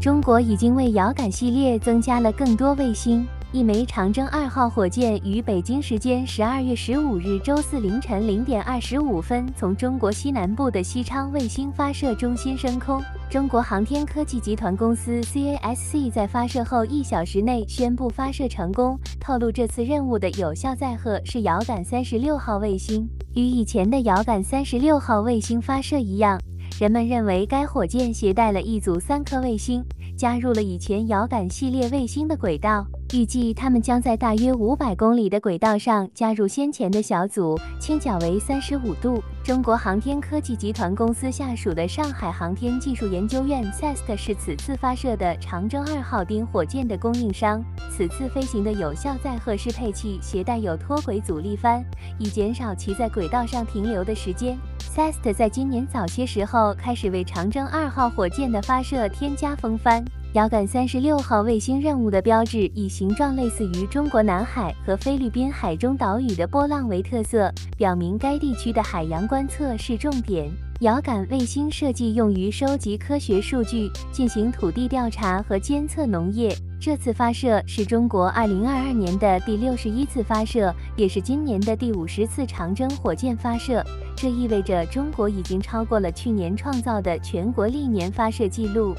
中国已经为遥感系列增加了更多卫星。一枚长征二号火箭于北京时间十二月十五日周四凌晨零点二十五分从中国西南部的西昌卫星发射中心升空。中国航天科技集团公司 CASC 在发射后一小时内宣布发射成功，透露这次任务的有效载荷是遥感三十六号卫星。与以前的遥感三十六号卫星发射一样，人们认为该火箭携带了一组三颗卫星，加入了以前遥感系列卫星的轨道。预计它们将在大约五百公里的轨道上加入先前的小组，倾角为三十五度。中国航天科技集团公司下属的上海航天技术研究院 （CEST） 是此次发射的长征二号丁火箭的供应商。此次飞行的有效载荷适配器携带有脱轨阻力帆，以减少其在轨道上停留的时间。CEST 在今年早些时候开始为长征二号火箭的发射添加风帆。遥感三十六号卫星任务的标志以形状类似于中国南海和菲律宾海中岛屿的波浪为特色，表明该地区的海洋观测是重点。遥感卫星设计用于收集科学数据，进行土地调查和监测农业。这次发射是中国二零二二年的第六十一次发射，也是今年的第五十次长征火箭发射。这意味着中国已经超过了去年创造的全国历年发射记录。